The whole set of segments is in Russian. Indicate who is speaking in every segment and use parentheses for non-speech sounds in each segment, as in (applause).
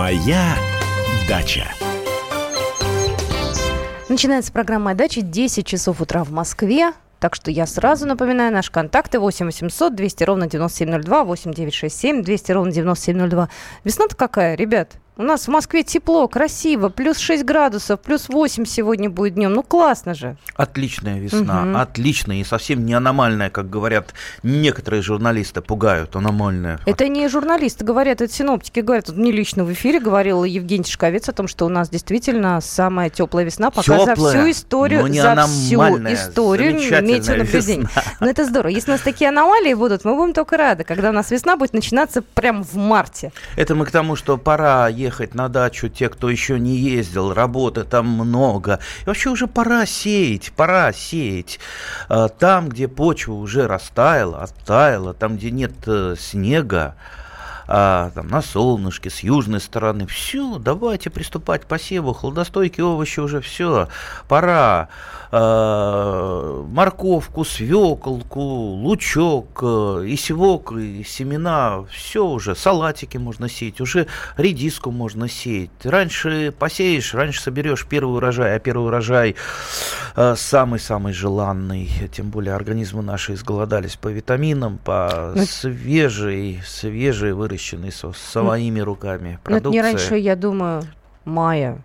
Speaker 1: Моя дача.
Speaker 2: Начинается программа «Моя дача» 10 часов утра в Москве. Так что я сразу напоминаю наши контакты 8 800 200 ровно 9702, 8 967 200 ровно 9702. Весна-то какая, ребят? У нас в Москве тепло, красиво, плюс 6 градусов, плюс 8 сегодня будет днем. Ну, классно же.
Speaker 3: Отличная весна, угу. отличная и совсем не аномальная, как говорят некоторые журналисты, пугают аномальная.
Speaker 2: Это не журналисты говорят, это синоптики говорят. Тут не лично в эфире говорил Евгений Шковец о том, что у нас действительно самая теплая весна, пока теплая, за всю историю, за всю историю метеонаблюдений. Но это здорово. Если у нас такие аномалии будут, мы будем только рады, когда у нас весна будет начинаться прямо в марте.
Speaker 3: Это мы к тому, что пора ехать ехать на дачу те, кто еще не ездил, работы там много. И вообще уже пора сеять, пора сеять. А, там, где почва уже растаяла, оттаяла, там, где нет э, снега, а, там, на солнышке, с южной стороны. Все, давайте приступать к посеву. Холодостойкие овощи уже все. Пора э, морковку, свеколку, лучок, э, и севок, и семена, все уже, салатики можно сеять, уже редиску можно сеять. Раньше посеешь, раньше соберешь первый урожай, а первый урожай э, самый-самый желанный, тем более организмы наши изголодались по витаминам, по. Ну, свежей, свежей выращенной со своими руками продукции.
Speaker 2: Но это не раньше, я думаю, мая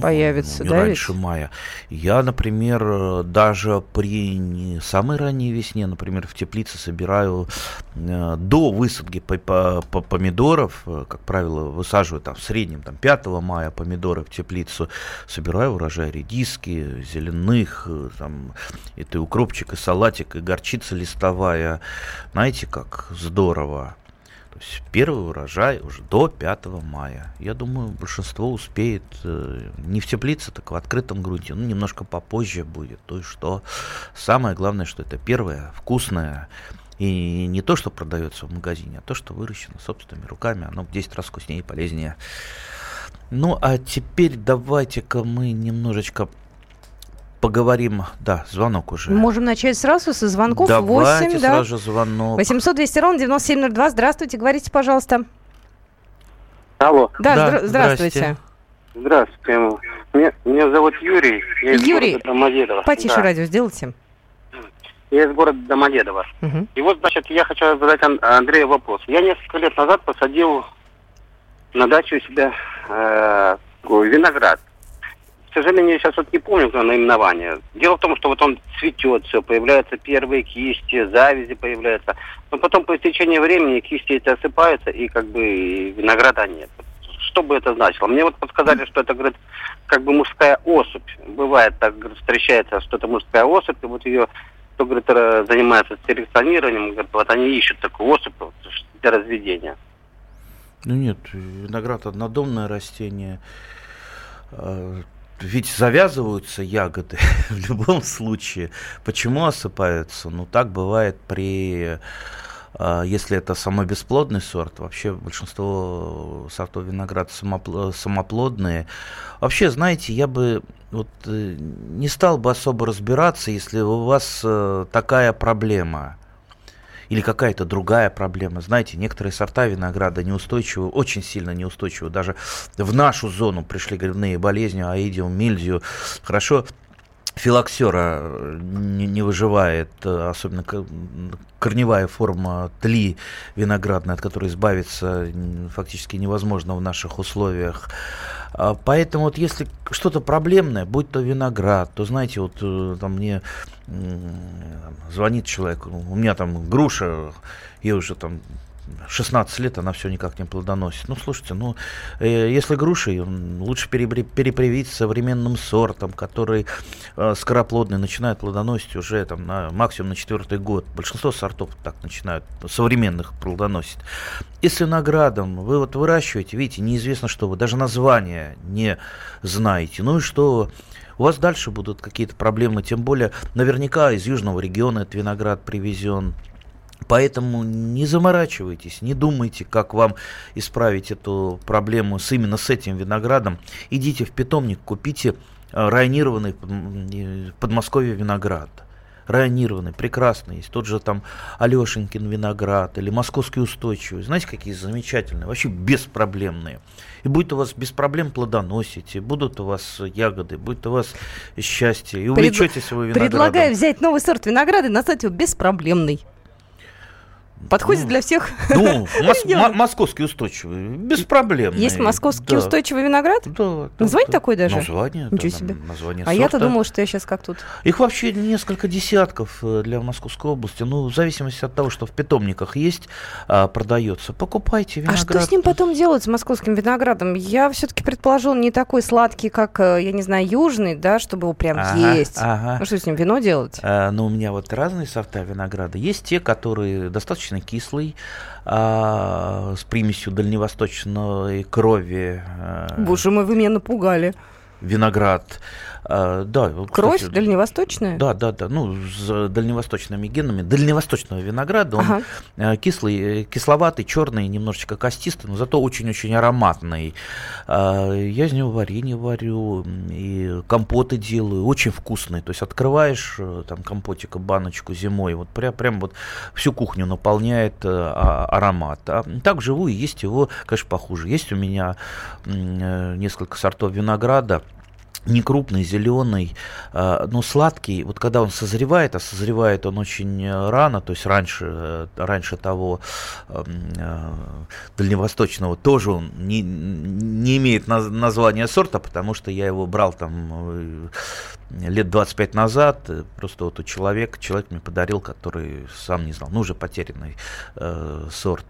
Speaker 2: появится,
Speaker 3: ну,
Speaker 2: не
Speaker 3: да? раньше ведь? мая. Я, например, даже при не самой ранней весне, например, в теплице собираю э, до высадки по, по, по помидоров, э, как правило, высаживаю там в среднем там 5 мая помидоры в теплицу, собираю урожай редиски, зеленых, э, там, это и укропчик, и салатик, и горчица листовая. Знаете, как здорово. То есть первый урожай уже до 5 мая. Я думаю, большинство успеет э, не в теплице, так в открытом грунте. Ну, немножко попозже будет. То есть что самое главное, что это первое, вкусное. И не то, что продается в магазине, а то, что выращено собственными руками. Оно в 10 раз вкуснее и полезнее. Ну, а теперь давайте-ка мы немножечко поговорим. Да, звонок уже.
Speaker 2: Можем начать сразу со звонков.
Speaker 3: Давайте 8, сразу да? же звонок.
Speaker 2: 800 200 ровно 9702. Здравствуйте, говорите, пожалуйста.
Speaker 4: Алло.
Speaker 2: Да, да здра- здравствуйте.
Speaker 4: Здравствуйте. Меня, меня зовут Юрий.
Speaker 2: Я Юрий, Домодедово. потише да. радио сделайте.
Speaker 4: Я из города Домодедово. Угу. И вот, значит, я хочу задать Андрею вопрос. Я несколько лет назад посадил на даче у себя э, виноград сожалению, я сейчас вот не помню наименование. Дело в том, что вот он цветет, все, появляются первые кисти, завязи появляются. Но потом по истечении времени кисти эти осыпаются, и как бы винограда нет. Что бы это значило? Мне вот подсказали, что это, говорит, как бы мужская особь. Бывает так, говорит, встречается что-то мужская особь, и вот ее, кто, говорит, занимается селекционированием, говорит, вот они ищут такую особь для разведения.
Speaker 3: Ну нет, виноград однодомное растение. Ведь завязываются ягоды (laughs) в любом случае. Почему осыпаются? Ну, так бывает при а, если это самобесплодный сорт, вообще большинство сортов винограда самоплодные. Вообще, знаете, я бы вот э, не стал бы особо разбираться, если у вас э, такая проблема или какая-то другая проблема. Знаете, некоторые сорта винограда неустойчивы, очень сильно неустойчивы. Даже в нашу зону пришли грибные болезни, аидиум, мильдию. Хорошо, филоксера э, не, не выживает, э, особенно корневая форма тли виноградной, от которой избавиться фактически невозможно в наших условиях. А, поэтому вот если что-то проблемное, будь то виноград, то знаете, вот э, там мне звонит человек, у меня там груша, я уже там 16 лет она все никак не плодоносит. Ну, слушайте, ну, э, если груши, лучше перепривить современным сортом, который э, скороплодный, начинает плодоносить уже там на максимум на четвертый год. Большинство сортов так начинают, современных плодоносить. И с виноградом вы вот выращиваете, видите, неизвестно что вы, даже название не знаете. Ну и что у вас дальше будут какие-то проблемы, тем более наверняка из южного региона этот виноград привезен. Поэтому не заморачивайтесь, не думайте, как вам исправить эту проблему с именно с этим виноградом. Идите в питомник, купите э, районированный Подмосковье виноград. Районированный, прекрасный. Есть тот же там Алешенькин виноград или Московский устойчивый. Знаете, какие замечательные, вообще беспроблемные. И будет у вас без проблем плодоносить, и будут у вас ягоды, будет у вас счастье, и увлечетесь вы виноградом.
Speaker 2: Предлагаю взять новый сорт винограда и назвать его беспроблемный. Подходит ну, для всех.
Speaker 3: Ну, (laughs) мос- московский устойчивый, без проблем.
Speaker 2: Есть московский да. устойчивый виноград?
Speaker 3: Да.
Speaker 2: Название да, такое даже?
Speaker 3: Название,
Speaker 2: Ничего
Speaker 3: да,
Speaker 2: себе.
Speaker 3: Название
Speaker 2: а я-то думал, что я сейчас как тут.
Speaker 3: Их вообще несколько десятков э, для Московской области. Ну, в зависимости от того, что в питомниках есть, а, продается. Покупайте виноград.
Speaker 2: А что с ним потом делать, с московским виноградом? Я все-таки предположил, не такой сладкий, как, э, я не знаю, южный, да, чтобы его прям ага, есть. Ага. Ну, что с ним, вино делать?
Speaker 3: А, ну, у меня вот разные сорта винограда. Есть те, которые достаточно кислый, а, с примесью дальневосточной крови.
Speaker 2: А, Боже мой, вы меня напугали.
Speaker 3: Виноград. А, да,
Speaker 2: Кровь кстати, дальневосточная?
Speaker 3: Да, да, да. Ну, с дальневосточными генами. Дальневосточного винограда. Он ага. Э, кислый, э, кисловатый, черный, немножечко костистый, но зато очень-очень ароматный. А, я из него варенье варю и компоты делаю. Очень вкусные. То есть открываешь э, там компотика, баночку зимой, вот прям, прям вот всю кухню наполняет а, аромат. А так живую есть его, конечно, похуже. Есть у меня несколько сортов винограда не крупный, зеленый, э, но сладкий. Вот когда он созревает, а созревает он очень э, рано, то есть раньше, э, раньше того эм, дальневосточного, тоже он не, не имеет названия сорта, потому что я его брал там лет 25 назад, просто вот у человека, человек мне подарил, который сам не знал, ну уже потерянный э, сорт.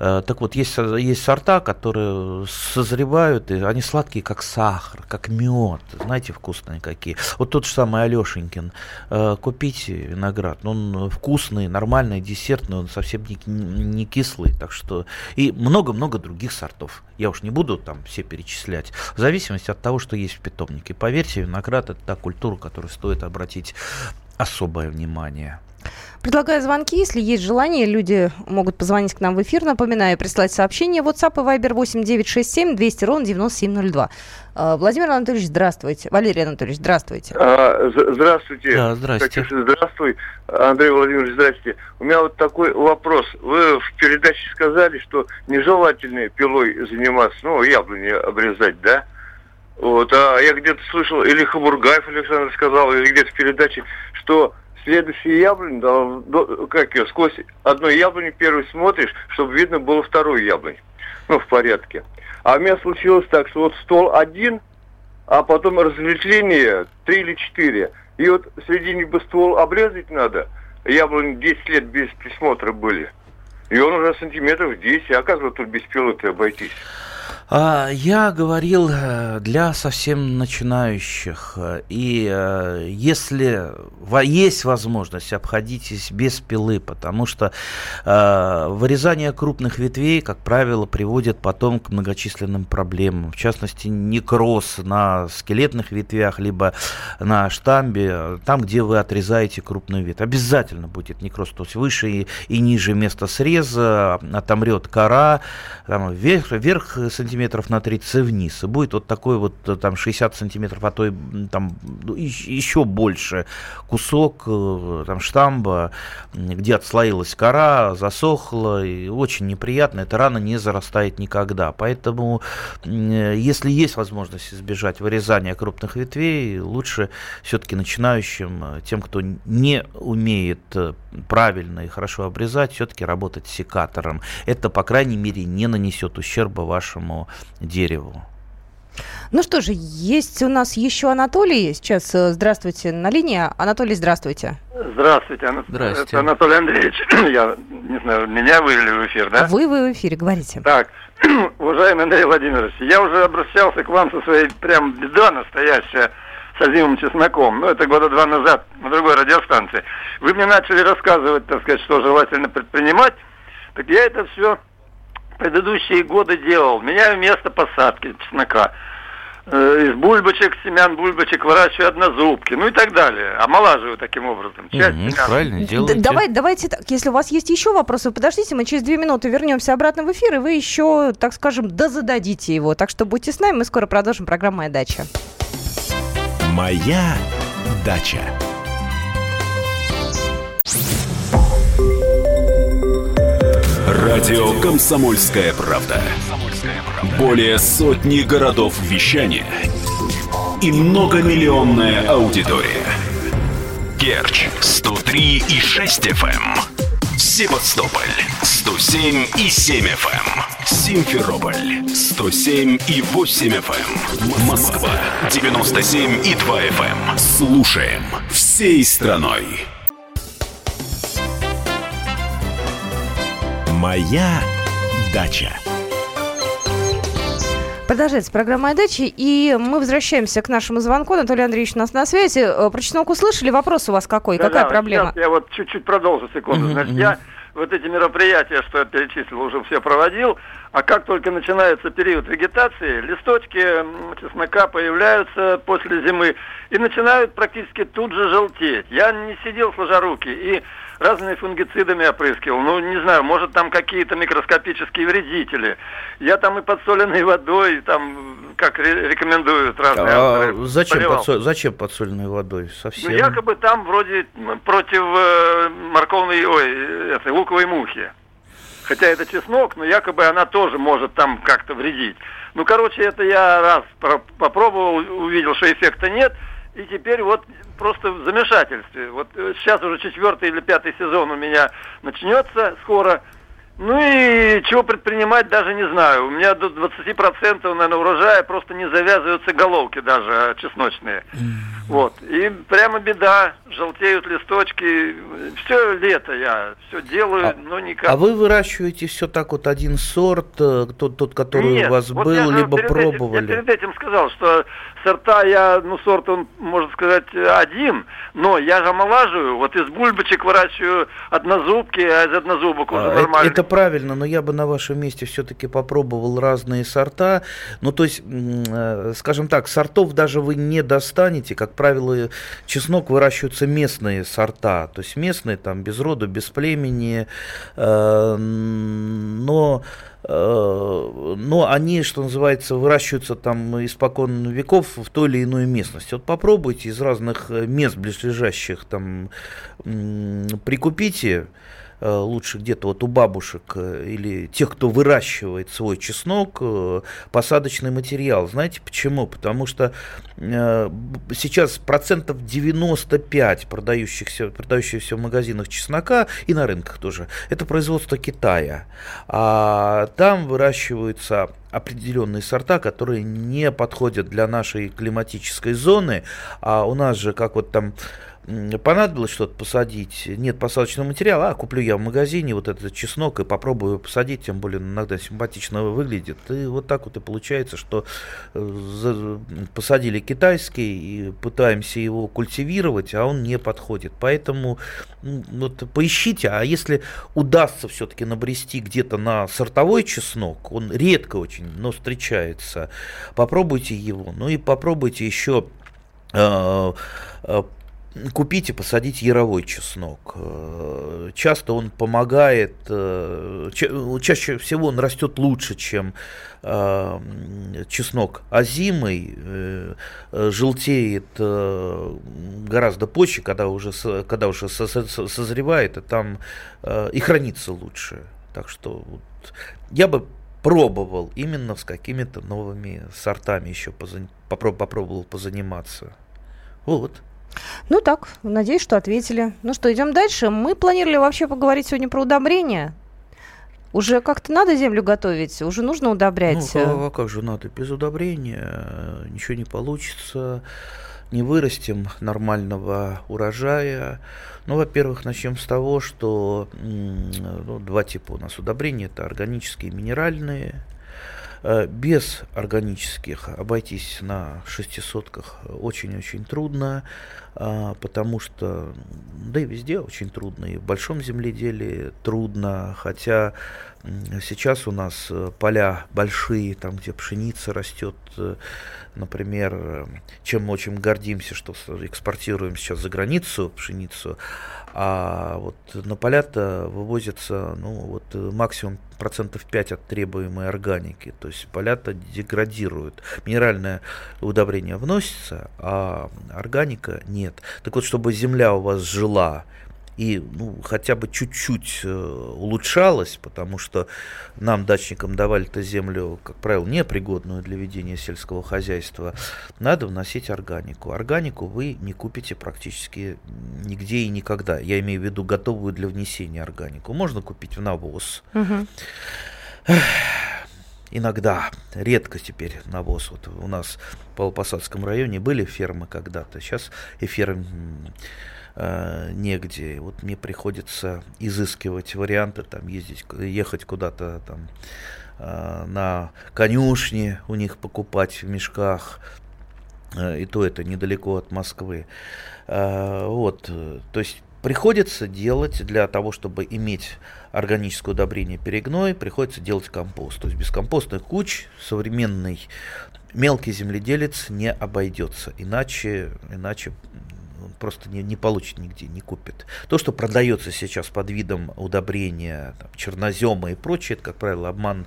Speaker 3: Э, так вот, есть, есть сорта, которые созревают, и они сладкие, как сахар, как мед. Знаете, вкусные какие. Вот тот же самый Алешенькин. Э, купите виноград. Он вкусный, нормальный, десертный, он совсем не, не кислый. Так что... И много-много других сортов. Я уж не буду там все перечислять. В зависимости от того, что есть в питомнике. Поверьте, виноград это та культура, которой стоит обратить особое внимание.
Speaker 2: Предлагаю звонки. Если есть желание, люди могут позвонить к нам в эфир. Напоминаю, прислать сообщение. WhatsApp и Viber 8967 200 ровно 9702. А, Владимир Анатольевич, здравствуйте. Валерий Анатольевич, здравствуйте.
Speaker 5: А, здравствуйте.
Speaker 3: Да, здравствуйте.
Speaker 5: Здравствуй, Андрей Владимирович, здравствуйте. У меня вот такой вопрос. Вы в передаче сказали, что нежелательно пилой заниматься, ну, яблони обрезать, да? Вот, а я где-то слышал, или Хабургаев Александр сказал, или где-то в передаче, что следующий яблонь, да, как ее, сквозь одну яблоню первый смотришь, чтобы видно было вторую яблонь. Ну, в порядке. А у меня случилось так, что вот стол один, а потом разветвление три или четыре. И вот среди бы ствол обрезать надо. Яблони 10 лет без присмотра были. И он уже сантиметров 10, а как тут без пилоты обойтись?
Speaker 3: А, я говорил э, для совсем начинающих. И э, если есть возможность, обходитесь без пилы, потому что э, вырезание крупных ветвей, как правило, приводит потом к многочисленным проблемам. В частности, некроз на скелетных ветвях, либо на штамбе, там, где вы отрезаете крупную ветвь. Обязательно будет некроз, то есть выше и ниже места среза, отомрет кора, там, вверх, вверх сантиметров на 30 вниз. И будет вот такой вот э, там 60 сантиметров, а то и там ну, еще больше кусок э, там штамба, где отслоилась кора, засохла, и очень неприятно. Эта рана не зарастает никогда. Поэтому, э, если есть возможность избежать вырезания крупных ветвей, лучше все-таки начинающим, тем, кто не умеет правильно и хорошо обрезать, все-таки работать секатором. Это, по крайней мере, не нанесет ущерба вашему дереву.
Speaker 2: Ну что же, есть у нас еще Анатолий. Сейчас, э, здравствуйте, на линии. Анатолий, здравствуйте.
Speaker 6: Здравствуйте, Ана...
Speaker 3: здравствуйте.
Speaker 6: Это Анатолий Андреевич. (clears throat) Я не знаю, меня вывели в эфир, да?
Speaker 2: Вы, вы в эфире, говорите.
Speaker 6: Так, (clears throat) уважаемый Андрей Владимирович, я уже обращался к вам со своей прям беда настоящая с озимым чесноком. Ну, это года два назад на другой радиостанции. Вы мне начали рассказывать, так сказать, что желательно предпринимать. Так я это все предыдущие годы делал. Меняю место посадки чеснока. Э, из бульбочек, семян бульбочек выращиваю однозубки, ну и так далее. Омолаживаю таким образом.
Speaker 3: Часть угу, правильно делаете.
Speaker 2: Давай, давайте так, если у вас есть еще вопросы, подождите, мы через две минуты вернемся обратно в эфир, и вы еще, так скажем, дозададите его. Так что будьте с нами, мы скоро продолжим программу «Моя дача».
Speaker 1: «Моя дача». Радио «Комсомольская правда». Более сотни городов вещания и многомиллионная аудитория. Керчь 103 и 6 FM. Севастополь 107 и 7 FM. Симферополь 107 и 8 FM. Москва 97 и 2 FM. Слушаем всей страной. Моя дача.
Speaker 2: Продолжается программа «Айдачи», и мы возвращаемся к нашему звонку. Анатолий Андреевич у нас на связи. Э, про чеснок услышали? Вопрос у вас какой? Да, Какая да, проблема?
Speaker 6: я вот чуть-чуть продолжу секунду. Значит, я вот эти мероприятия, что я перечислил, уже все проводил. А как только начинается период вегетации, листочки чеснока появляются после зимы и начинают практически тут же желтеть. Я не сидел сложа руки и разными фунгицидами опрыскивал. Ну, не знаю, может там какие-то микроскопические вредители. Я там и подсоленной водой, там, как рекомендуют разные
Speaker 3: а авторы. Зачем, подсоль, зачем подсоленной водой? Совсем?
Speaker 6: Ну, якобы там вроде против э, морковной, ой, этой луковой мухи. Хотя это чеснок, но якобы она тоже может там как-то вредить. Ну, короче, это я раз попробовал, увидел, что эффекта нет. И теперь вот просто в замешательстве. Вот э, сейчас уже четвертый или пятый сезон у меня начнется скоро. Ну и чего предпринимать, даже не знаю. У меня до 20% наверное, урожая просто не завязываются головки даже а чесночные. Вот. И прямо беда. Желтеют листочки. Все лето я все делаю, а, но никак.
Speaker 3: А вы выращиваете все так вот один сорт, э, тот, тот который Нет, у вас вот был, либо пробовали?
Speaker 6: Этим, я перед этим сказал, что сорта я, ну, сорт он, можно сказать, один, но я же омолаживаю. Вот из бульбочек выращиваю однозубки, а из однозубок уже а, нормально.
Speaker 3: Это, это правильно, но я бы на вашем месте все-таки попробовал разные сорта. Ну, то есть, э, скажем так, сортов даже вы не достанете. Как правило, чеснок выращиваются местные сорта. То есть местные, там, без рода, без племени. Э, но но они, что называется, выращиваются там испокон веков в той или иной местности. Вот попробуйте из разных мест близлежащих там прикупите Э, лучше где-то вот у бабушек э, или тех, кто выращивает свой чеснок, э, посадочный материал. Знаете почему? Потому что сейчас процентов 95 продающихся, продающихся в магазинах чеснока и на рынках тоже, это производство Китая. А там выращиваются определенные сорта, которые не подходят для нашей климатической зоны, а у нас же, как вот там понадобилось что-то посадить, нет посадочного материала, а куплю я в магазине вот этот чеснок и попробую посадить, тем более иногда симпатично выглядит. И вот так вот и получается, что э, посадили китайский и пытаемся его культивировать, а он не подходит. Поэтому вот поищите, а если удастся все-таки набрести где-то на сортовой чеснок, он редко очень, но встречается, попробуйте его. Ну и попробуйте еще э, э, купить и посадить яровой чеснок. Э, часто он помогает, э, чаще всего он растет лучше, чем э, чеснок озимый, желтеет гораздо позже, когда уже, когда уже созревает, и там и хранится лучше. Так что вот, я бы пробовал именно с какими-то новыми сортами еще попробовал позаниматься. Вот.
Speaker 2: Ну так, надеюсь, что ответили. Ну что, идем дальше. Мы планировали вообще поговорить сегодня про удобрения. Уже как-то надо землю готовить, уже нужно удобрять.
Speaker 3: Ну, а, как же надо? Без удобрения ничего не получится, не вырастим нормального урожая. Ну, во-первых, начнем с того, что ну, два типа у нас удобрений. Это органические и минеральные. Э, без органических обойтись на шестисотках очень-очень трудно, а, потому что, да и везде очень трудно, и в большом земледелии трудно, хотя сейчас у нас э, поля большие, там, где пшеница растет, э, например, чем мы очень гордимся, что экспортируем сейчас за границу пшеницу, а вот на поля-то вывозится ну, вот максимум процентов 5 от требуемой органики. То есть поля-то деградируют. Минеральное удобрение вносится, а органика нет. Так вот, чтобы земля у вас жила, и ну, хотя бы чуть-чуть э, улучшалась, потому что нам, дачникам, давали эту землю, как правило, непригодную для ведения сельского хозяйства, надо вносить органику. Органику вы не купите практически нигде и никогда. Я имею в виду готовую для внесения органику. Можно купить в навоз. Угу. Иногда, редко теперь навоз. Вот у нас в Павлопосадском районе были фермы когда-то, сейчас и ферм э, негде. Вот мне приходится изыскивать варианты, там ездить, ехать куда-то там э, на конюшне у них покупать в мешках. Э, и то это недалеко от Москвы. Э, вот, то есть приходится делать для того, чтобы иметь органическое удобрение перегной, приходится делать компост. То есть без компостных куч современный мелкий земледелец не обойдется, иначе, иначе просто не, не получит нигде, не купит. То, что продается сейчас под видом удобрения, там, чернозема и прочее, это, как правило, обман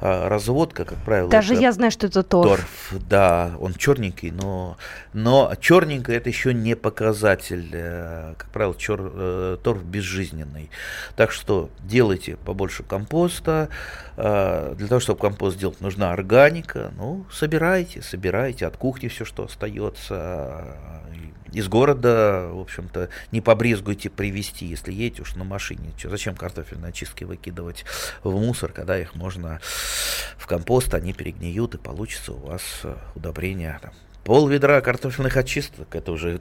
Speaker 3: разводка, как правило.
Speaker 2: Даже я знаю, что это торф. торф.
Speaker 3: Да, он черненький, но, но черненький это еще не показатель. Э, как правило, чер, э, торф безжизненный. Так что делайте побольше компоста. А, для того, чтобы компост сделать, нужна органика. Ну, собирайте, собирайте от кухни все, что остается из города, в общем-то, не побрезгуйте привезти, если едете уж на машине. Че, зачем картофельные очистки выкидывать в мусор, когда их можно в компост, они перегниют и получится у вас э, удобрение. Там, пол ведра картофельных очисток, это уже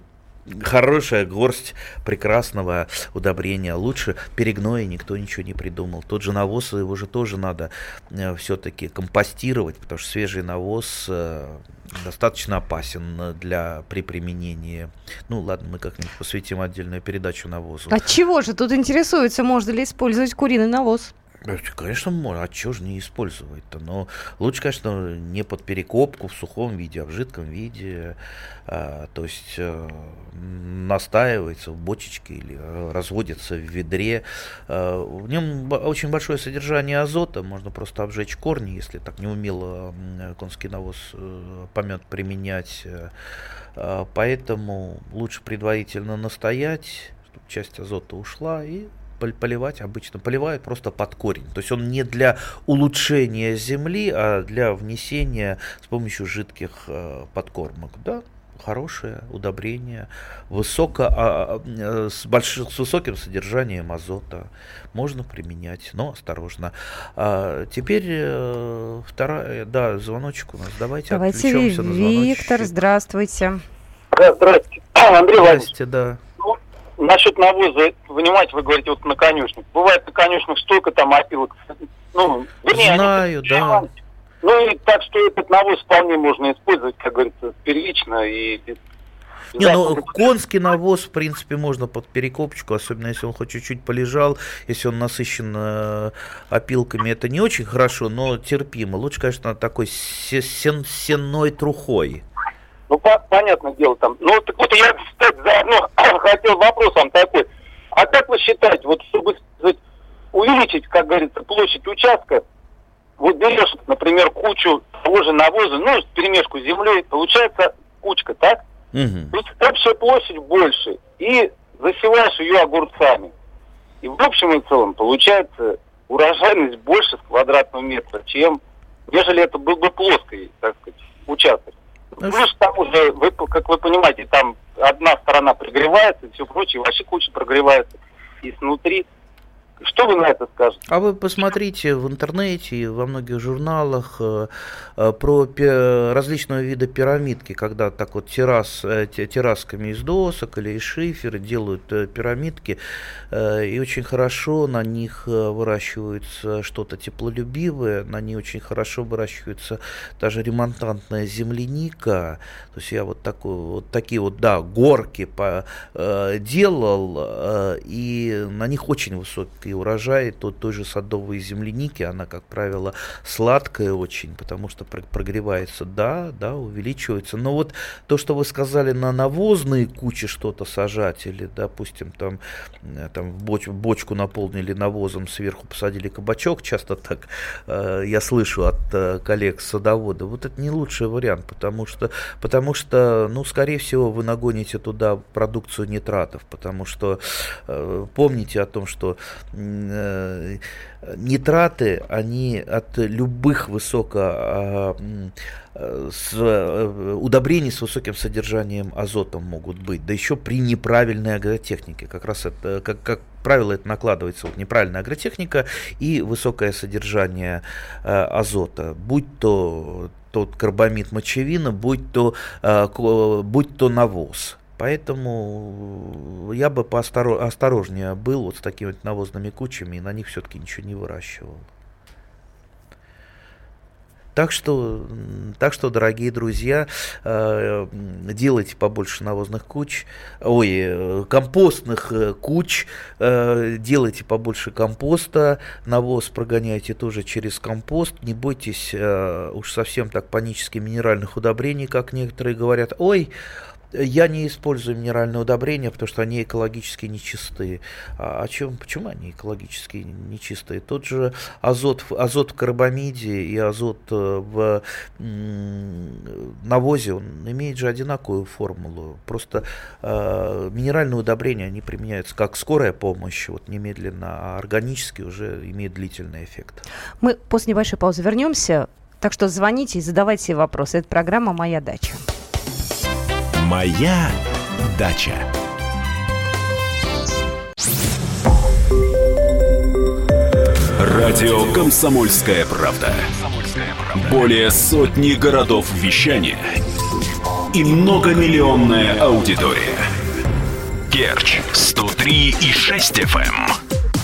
Speaker 3: хорошая горсть прекрасного удобрения. Лучше перегноя никто ничего не придумал. Тот же навоз, его же тоже надо э, все-таки компостировать, потому что свежий навоз э, достаточно опасен для при применении. Ну ладно, мы как-нибудь посвятим отдельную передачу навозу.
Speaker 2: А чего же тут интересуется, можно ли использовать куриный навоз?
Speaker 3: Конечно, можно. А чего же не использовать-то? Но лучше, конечно, не под перекопку в сухом виде, а в жидком виде. А, то есть а, настаивается в бочечке или э, разводится в ведре. А, в нем очень большое содержание азота. Можно просто обжечь корни, если так не умело конский навоз помет применять. А, поэтому лучше предварительно настоять, чтобы часть азота ушла и поливать обычно поливают просто под корень. То есть он не для улучшения земли, а для внесения с помощью жидких э, подкормок. Да, хорошее удобрение, высоко, а, а, э, с, большим, с высоким содержанием азота. Можно применять, но осторожно. А, теперь э, вторая, да, звоночек у нас. Давайте,
Speaker 2: Давайте Виктор, здравствуйте.
Speaker 7: Да, здравствуйте. (clears throat) Андрей
Speaker 3: Здравствуйте, да
Speaker 7: насчет навоза, вынимать, вы говорите, вот на конюшнях. Бывает на конюшнях столько там опилок.
Speaker 3: Ну, вернее, Знаю, они, да.
Speaker 7: Ну и так что этот навоз вполне можно использовать, как говорится, первично и
Speaker 3: не, ну конский навоз, в принципе, можно под перекопочку, особенно если он хоть чуть-чуть полежал, если он насыщен э, опилками, это не очень хорошо, но терпимо. Лучше, конечно, такой сен сенной трухой.
Speaker 7: Ну, по понятное дело там. Ну, так вот я, кстати, заодно (coughs) хотел вопрос вам такой. А как вы считаете, вот чтобы увеличить, как говорится, площадь участка, вот берешь, например, кучу того же навоза, ну, перемешку с землей, получается кучка, так? Угу. То есть общая площадь больше, и засеваешь ее огурцами. И в общем и целом получается урожайность больше с квадратного метра, чем нежели это был бы плоский, так сказать, участок. Ну, Плюс там уже, вы, как вы понимаете, там одна сторона прогревается, и все прочее, вообще куча прогревается. И снутри что вы на это скажете?
Speaker 3: А вы посмотрите в интернете и во многих журналах э, э, про различного вида пирамидки, когда так вот террас, э, террасками из досок или из шифера делают пирамидки, и очень хорошо на них выращивается что-то теплолюбивое, на них очень хорошо выращивается даже ремонтантная земляника. То есть я вот, такой, вот такие вот, да, горки по, делал, и на них очень высокий и урожай то, той же садовой земляники, она, как правило, сладкая очень, потому что прогревается, да, да, увеличивается. Но вот то, что вы сказали, на навозные кучи что-то сажать, или, допустим, там, э, там боч, бочку наполнили навозом, сверху посадили кабачок, часто так э, я слышу от э, коллег-садовода, вот это не лучший вариант, потому что, потому что, ну, скорее всего, вы нагоните туда продукцию нитратов, потому что э, помните о том, что нитраты, они от любых высоко а, с, э, удобрений с высоким содержанием азота могут быть, да еще при неправильной агротехнике. Как раз это, как, как правило, это накладывается вот неправильная агротехника и высокое содержание э, азота, будь то тот карбамид мочевина, будь то, э, будь то навоз. Поэтому я бы поосторожнее был вот с такими вот навозными кучами и на них все-таки ничего не выращивал. Так что, так что, дорогие друзья, э, делайте побольше навозных куч, ой, э, компостных э, куч, делайте побольше компоста, навоз прогоняйте тоже через компост, не бойтесь уж совсем так панически минеральных удобрений, как некоторые говорят, ой, я не использую минеральные удобрения, потому что они экологически нечистые. А о чем, почему они экологически нечистые? Тот же азот, азот в карбамиде и азот э, в навозе, он имеет же одинаковую формулу. Просто э, минеральные удобрения, они применяются как скорая помощь, вот немедленно, а органические уже имеют длительный эффект.
Speaker 2: Мы после небольшой паузы вернемся, так что звоните и задавайте вопросы. Это программа «Моя дача».
Speaker 1: Моя дача. Радио Комсомольская правда". Более сотни городов вещания и многомиллионная аудитория. Керч 103 и 6 FM.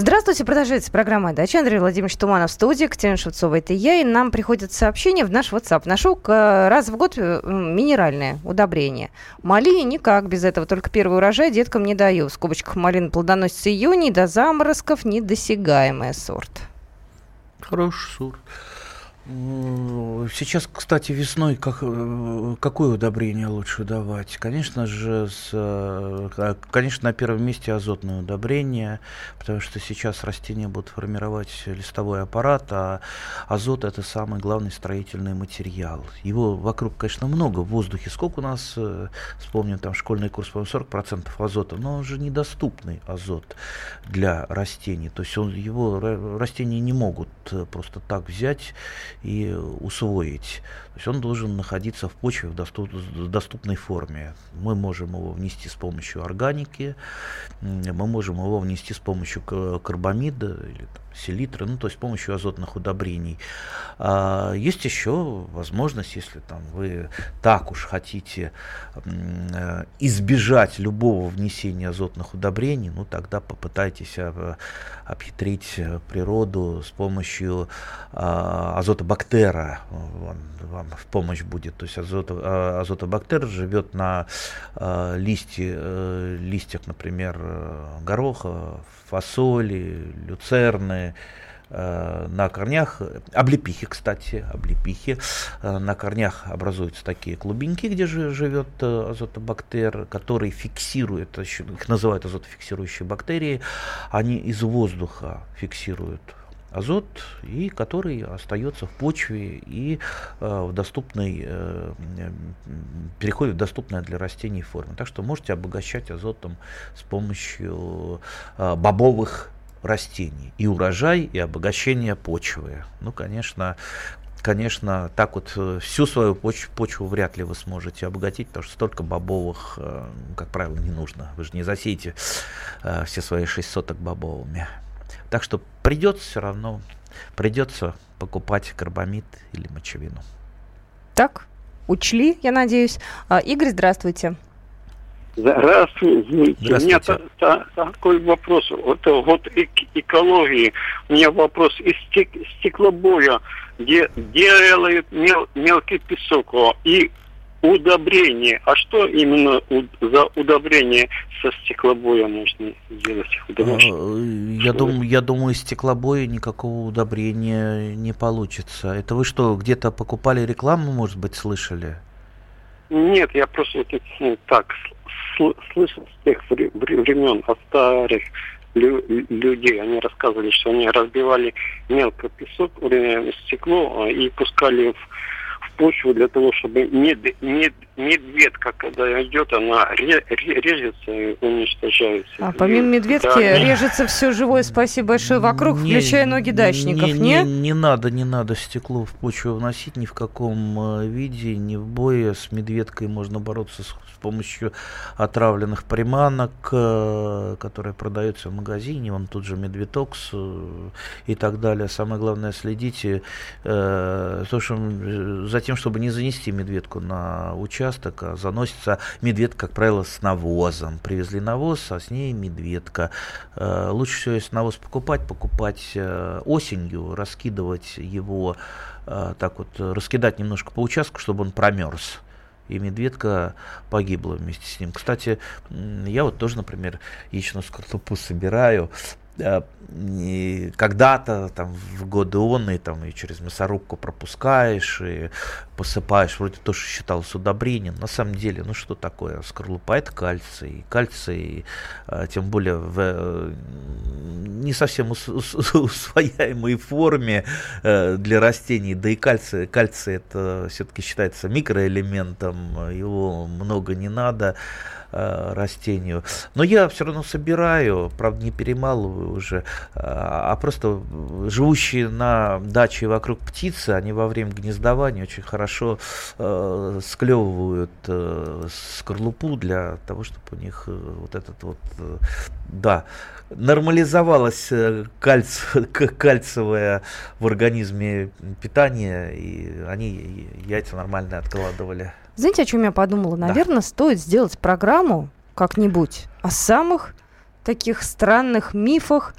Speaker 2: Здравствуйте, продолжается программа «Дача». Андрей Владимирович Туманов в студии, Катерина Шевцова, это я. И нам приходят сообщения в наш WhatsApp. Ношу раз в год э, минеральное удобрение. Малине никак без этого, только первый урожай деткам не даю. В скобочках малина плодоносится июней, до заморозков недосягаемый сорт.
Speaker 3: Хороший сорт. Сейчас, кстати, весной как, э, какое удобрение лучше давать? Конечно же, с, э, конечно, на первом месте азотное удобрение, потому что сейчас растения будут формировать листовой аппарат, а азот это самый главный строительный материал. Его вокруг, конечно, много в воздухе. Сколько у нас, э, вспомним, там школьный курс, по-моему, 40% азота, но он же недоступный азот для растений. То есть он, его растения не могут просто так взять и усвоить. То есть он должен находиться в почве в доступ, доступной форме. Мы можем его внести с помощью органики, мы можем его внести с помощью карбамида или там, селитры, ну, то есть с помощью азотных удобрений. А, есть еще возможность, если там вы так уж хотите э, избежать любого внесения азотных удобрений, ну, тогда попытайтесь э, обхитрить природу с помощью а, азотобактера. Он вам в помощь будет. То есть азото, а, азотобактер живет на листе, э, листьях, например, гороха, фасоли, люцерны, э, на корнях, облепихи, кстати, облепихи, э, на корнях образуются такие клубеньки, где же живет э, азотобактер, который фиксирует, их называют азотофиксирующие бактерии, они из воздуха фиксируют азот, и который остается в почве и э, в доступной, э, переходит в доступное для растений форме. Так что можете обогащать азотом с помощью э, бобовых растений. И урожай, и обогащение почвы. Ну, конечно, конечно, так вот э, всю свою почву, почву вряд ли вы сможете обогатить, потому что столько бобовых, э, как правило, не нужно. Вы же не засеете э, все свои 6 соток бобовыми. Так что придется все равно, придется покупать карбамид или мочевину.
Speaker 2: Так? учли, я надеюсь. А, Игорь, здравствуйте.
Speaker 8: Здравствуйте. Здравствуйте. У меня та, та, такой вопрос. Вот, вот экологии. У меня вопрос из стек, стеклобоя, где делают мел, мелкий песок и удобрение. А что именно за удобрение со стеклобоя можно сделать?
Speaker 3: А, я, думаю, я думаю, из стеклобоя никакого удобрения не получится. Это вы что, где-то покупали рекламу, может быть, слышали?
Speaker 8: Нет, я просто вот, ну, так слышал с тех времен от старых людей. Они рассказывали, что они разбивали мелко песок, стекло а, и пускали в почву для того, чтобы мед, мед, медведка, когда идет, она режется и уничтожается.
Speaker 2: А помимо медведки да. режется все живое, спасибо большое, вокруг, не, включая ноги дачников, не,
Speaker 3: не? Не, не надо, не надо стекло в почву вносить ни в каком э, виде, ни в бое. С медведкой можно бороться с, с помощью отравленных приманок, э, которые продаются в магазине, он тут же медведокс э, и так далее. Самое главное, следите э, то, что за тем, чтобы не занести медведку на участок, а заносится медведка, как правило, с навозом. Привезли навоз, а с ней медведка. Э, лучше всего, если навоз покупать, покупать э, осенью, раскидывать его, э, так вот, раскидать немножко по участку, чтобы он промерз и медведка погибла вместе с ним. Кстати, я вот тоже, например, яичную скорлупу собираю, когда-то там в годы он и там и через мясорубку пропускаешь и посыпаешь, вроде тоже считалось удобрением. На самом деле, ну что такое скорлупа? Это кальций. Кальций, э, тем более в э, не совсем (laughs) усвояемой форме для растений, да и кальций, кальций это все-таки считается микроэлементом, его много не надо. Э, растению. Но я все равно собираю, правда, не перемалываю уже, а, а просто живущие на даче вокруг птицы, они во время гнездования очень хорошо э, склевывают э, скорлупу для того, чтобы у них э, вот этот вот, э, да, нормализовалось э, кальц, (laughs) кальцевое в организме питание, и они яйца нормально откладывали.
Speaker 2: Знаете, о чем я подумала? Наверное, да. стоит сделать программу как-нибудь о самых таких странных мифах,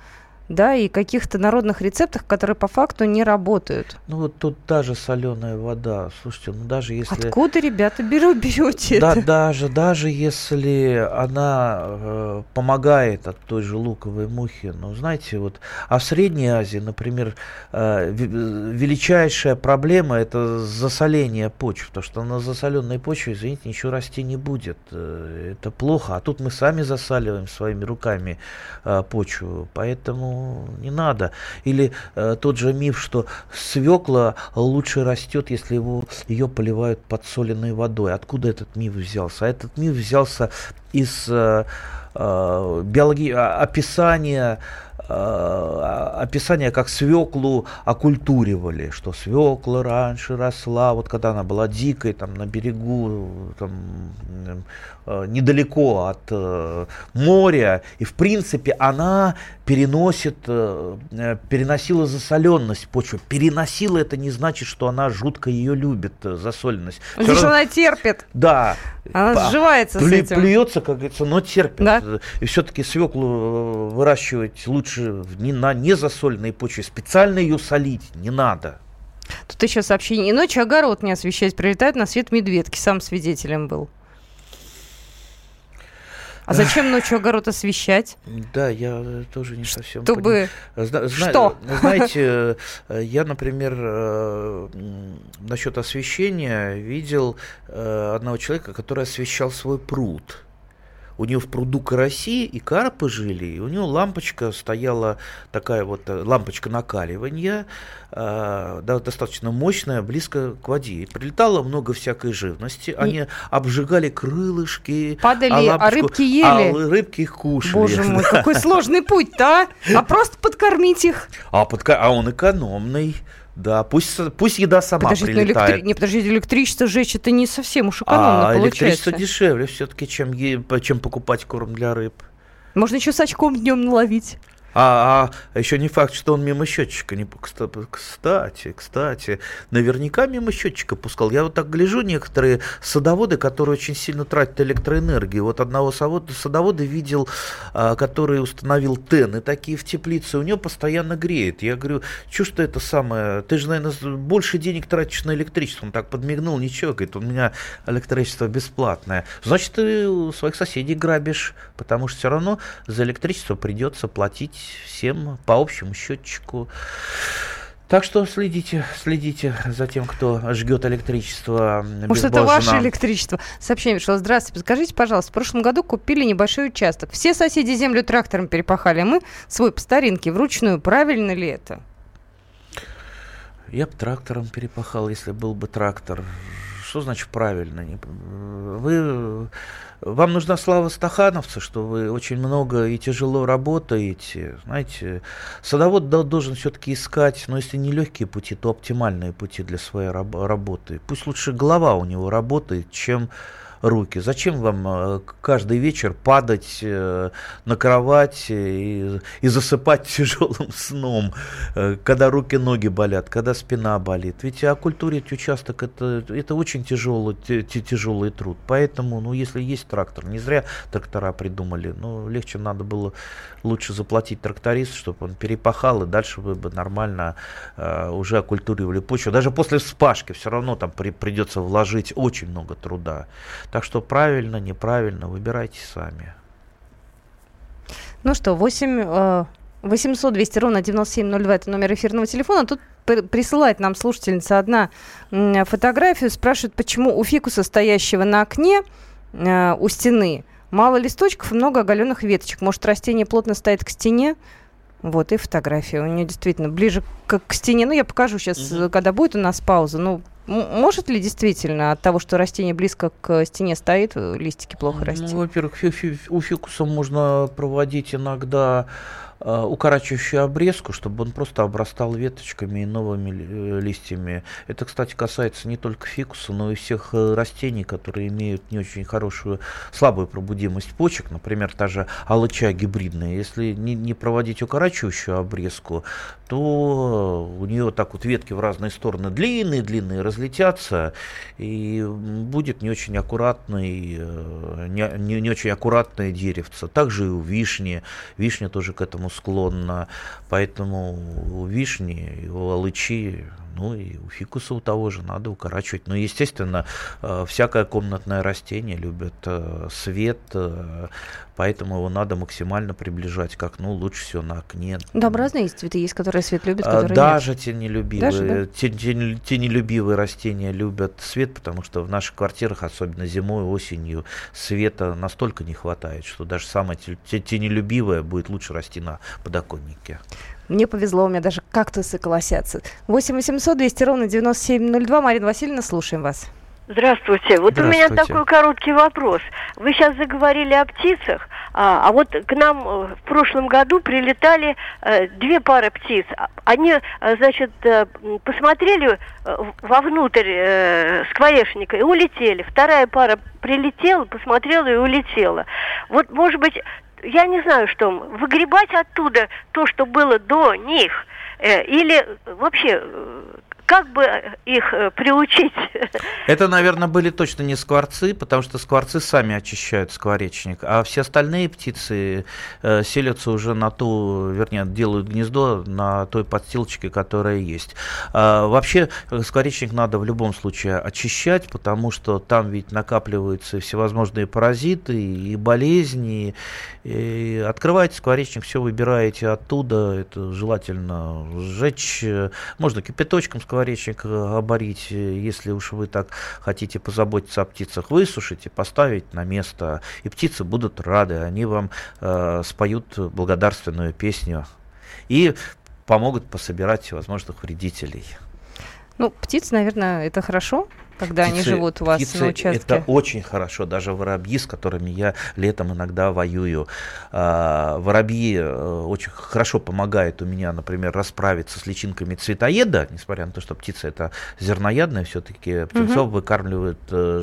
Speaker 2: да, и каких-то народных рецептах, которые по факту не работают.
Speaker 3: Ну вот тут даже соленая вода, слушайте, ну даже если...
Speaker 2: Откуда, ребята, беру, (laughs) берете
Speaker 3: да, это? Даже, даже если она э, помогает от той же луковой мухи, ну знаете, вот, а в Средней Азии, например, э, величайшая проблема это засоление почв, потому что на засоленной почве, извините, ничего расти не будет, э, это плохо, а тут мы сами засаливаем своими руками э, почву, поэтому не надо. Или э, тот же миф, что свекла лучше растет, если его, ее поливают подсоленной водой. Откуда этот миф взялся? А этот миф взялся из э, э, биологии, а, описания Э, описание, как свеклу окультуривали, что свекла раньше росла, вот когда она была дикой, там на берегу, там, недалеко от э, моря, и в принципе она переносит, переносила засоленность почвы. Переносила это не значит, что она жутко ее любит, засоленность.
Speaker 2: Значит, равно... она терпит.
Speaker 3: Да.
Speaker 2: Она сживается Плю, с этим.
Speaker 3: Плюется, как говорится, но терпит. Да? И все-таки свеклу выращивать лучше лучше не на незасоленной почве. Специально ее солить не надо.
Speaker 2: Тут еще сообщение. И ночью огород не освещать. Прилетает на свет медведки. Сам свидетелем был. А зачем ночью огород освещать?
Speaker 3: Да, я тоже не совсем
Speaker 2: Чтобы...
Speaker 3: Зна-
Speaker 2: Что?
Speaker 3: Знаете, я, например, э, насчет освещения видел э, одного человека, который освещал свой пруд у него в пруду караси и карпы жили, и у него лампочка стояла, такая вот э, лампочка накаливания, э, да, достаточно мощная, близко к воде. И прилетало много всякой живности, они обжигали крылышки.
Speaker 2: Падали, а, лампочку, а рыбки ели?
Speaker 3: А рыбки их кушали.
Speaker 2: Боже мой, (laughs) какой сложный путь-то, а? А просто подкормить их?
Speaker 3: А, подка... а он экономный. Да, пусть, пусть еда сама Подождите, прилетает.
Speaker 2: Электри... Не, подождите, электричество сжечь это не совсем уж экономно
Speaker 3: а,
Speaker 2: получается.
Speaker 3: электричество дешевле все-таки, чем, чем покупать корм для рыб.
Speaker 2: Можно еще с очком днем наловить.
Speaker 3: А, а еще не факт, что он мимо счетчика не... Кстати, кстати, наверняка мимо счетчика пускал. Я вот так гляжу, некоторые садоводы, которые очень сильно тратят электроэнергию. Вот одного садовода видел, а, который установил ТЭН, и такие в теплице, у него постоянно греет. Я говорю, что что это самое, ты же, наверное, больше денег тратишь на электричество. Он так подмигнул, ничего, говорит, у меня электричество бесплатное. Значит, ты у своих соседей грабишь, потому что все равно за электричество придется платить всем по общему счетчику. Так что следите, следите за тем, кто жгет электричество.
Speaker 2: Может, это ваше электричество? Сообщение пришло. Здравствуйте, подскажите, пожалуйста, в прошлом году купили небольшой участок. Все соседи землю трактором перепахали, а мы свой по старинке, вручную. Правильно ли это?
Speaker 3: Я бы трактором перепахал, если был бы трактор. Что значит правильно? Вы, вам нужна слава стахановца, что вы очень много и тяжело работаете. Знаете, садовод должен все-таки искать, но если не легкие пути, то оптимальные пути для своей работы. Пусть лучше голова у него работает, чем руки. Зачем вам э, каждый вечер падать э, на кровать и, и засыпать (laughs) тяжелым сном, э, когда руки-ноги болят, когда спина болит? Ведь оккультурить участок это, это очень тяжелый, тяжелый труд. Поэтому, ну, если есть трактор, не зря трактора придумали, ну, легче надо было лучше заплатить трактористу, чтобы он перепахал, и дальше вы бы нормально э, уже оккультуривали почву. Даже после вспашки все равно там при, придется вложить очень много труда. Так что правильно, неправильно, выбирайте сами.
Speaker 2: Ну что, 8 800 200 ровно 9702 это номер эфирного телефона. Тут присылает нам слушательница одна фотографию, спрашивает, почему у фикуса, стоящего на окне э, у стены, мало листочков и много оголенных веточек. Может, растение плотно стоит к стене? Вот, и фотография. У нее действительно ближе к, к стене. Ну, я покажу сейчас, угу. когда будет у нас пауза. Ну, может ли действительно от того, что растение близко к стене стоит, листики плохо ну, расти?
Speaker 3: Ну, во-первых, у фикуса можно проводить иногда укорачивающую обрезку, чтобы он просто обрастал веточками и новыми э, листьями. Это, кстати, касается не только фикуса, но и всех э, растений, которые имеют не очень хорошую, слабую пробудимость почек, например, та же алыча гибридная. Если не, не проводить укорачивающую обрезку, то у нее так вот ветки в разные стороны длинные-длинные разлетятся, и будет не очень аккуратный, не, не, не очень аккуратное деревце. Также и у вишни. Вишня тоже к этому склонна. Поэтому вишни, алычи ну и у фикуса у того же надо укорачивать. Но, естественно, э, всякое комнатное растение любит э, свет, э, поэтому его надо максимально приближать к окну, лучше всего на окне.
Speaker 2: Да, разные есть цветы, есть, которые свет любят, которые
Speaker 3: Даже
Speaker 2: нет.
Speaker 3: те нелюбивые, Даже, да? те, те, те нелюбивые растения любят свет, потому что в наших квартирах, особенно зимой, осенью, света настолько не хватает, что даже самое те, те нелюбивое будет лучше расти на подоконнике.
Speaker 2: Мне повезло, у меня даже кактусы колосятся. 8 800 200 ровно 9702. Марина Васильевна, слушаем вас.
Speaker 9: Здравствуйте. Вот у меня такой короткий вопрос. Вы сейчас заговорили о птицах, а, а вот к нам э, в прошлом году прилетали э, две пары птиц. Они, э, значит, э, посмотрели э, вовнутрь э, скворечника и улетели. Вторая пара прилетела, посмотрела и улетела. Вот, может быть, я не знаю, что выгребать оттуда то, что было до них, э, или вообще э, как бы их э, приучить? (laughs)
Speaker 3: Это, наверное, были точно не скворцы, потому что скворцы сами очищают скворечник, а все остальные птицы э, селятся уже на ту, вернее, делают гнездо на той подстилочке, которая есть. А, вообще, скворечник надо в любом случае очищать, потому что там ведь накапливаются всевозможные паразиты и болезни. И открываете скворечник, все выбираете оттуда, это желательно сжечь, можно кипяточком скворечник скворечник э, оборить, э, если уж вы так хотите позаботиться о птицах, высушите, поставить на место, и птицы будут рады, они вам э, споют благодарственную песню и помогут пособирать всевозможных вредителей.
Speaker 2: Ну, птицы, наверное, это хорошо, когда птицы, они живут у вас птицы на участке?
Speaker 3: Это очень хорошо. Даже воробьи, с которыми я летом иногда воюю. А, воробьи э, очень хорошо помогают у меня, например, расправиться с личинками цветоеда, несмотря на то, что птица это зерноядная, все-таки птенцов угу. выкармливают э,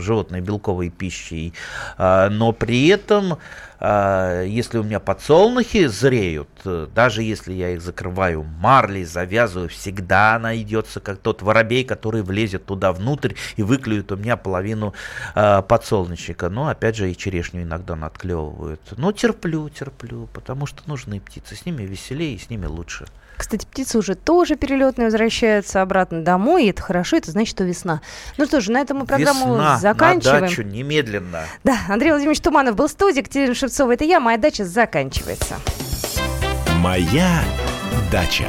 Speaker 3: животные белковой пищей. А, но при этом если у меня подсолнухи зреют, э, даже если я их закрываю марлей, завязываю, всегда найдется как тот воробей, который влезет туда внутрь и выклюет у меня половину э, подсолнечника. Но опять же и черешню иногда надклевывают. Но терплю, терплю, потому что нужны птицы. С ними веселее и с ними лучше.
Speaker 2: Кстати, птицы уже тоже перелетные возвращаются обратно домой, и это хорошо, это значит, что весна. Ну что же, на этом мы программу
Speaker 3: весна
Speaker 2: заканчиваем.
Speaker 3: На дачу немедленно.
Speaker 2: Да, Андрей Владимирович Туманов был в студии, Катерина Шевцова, это я, моя дача заканчивается.
Speaker 1: Моя дача.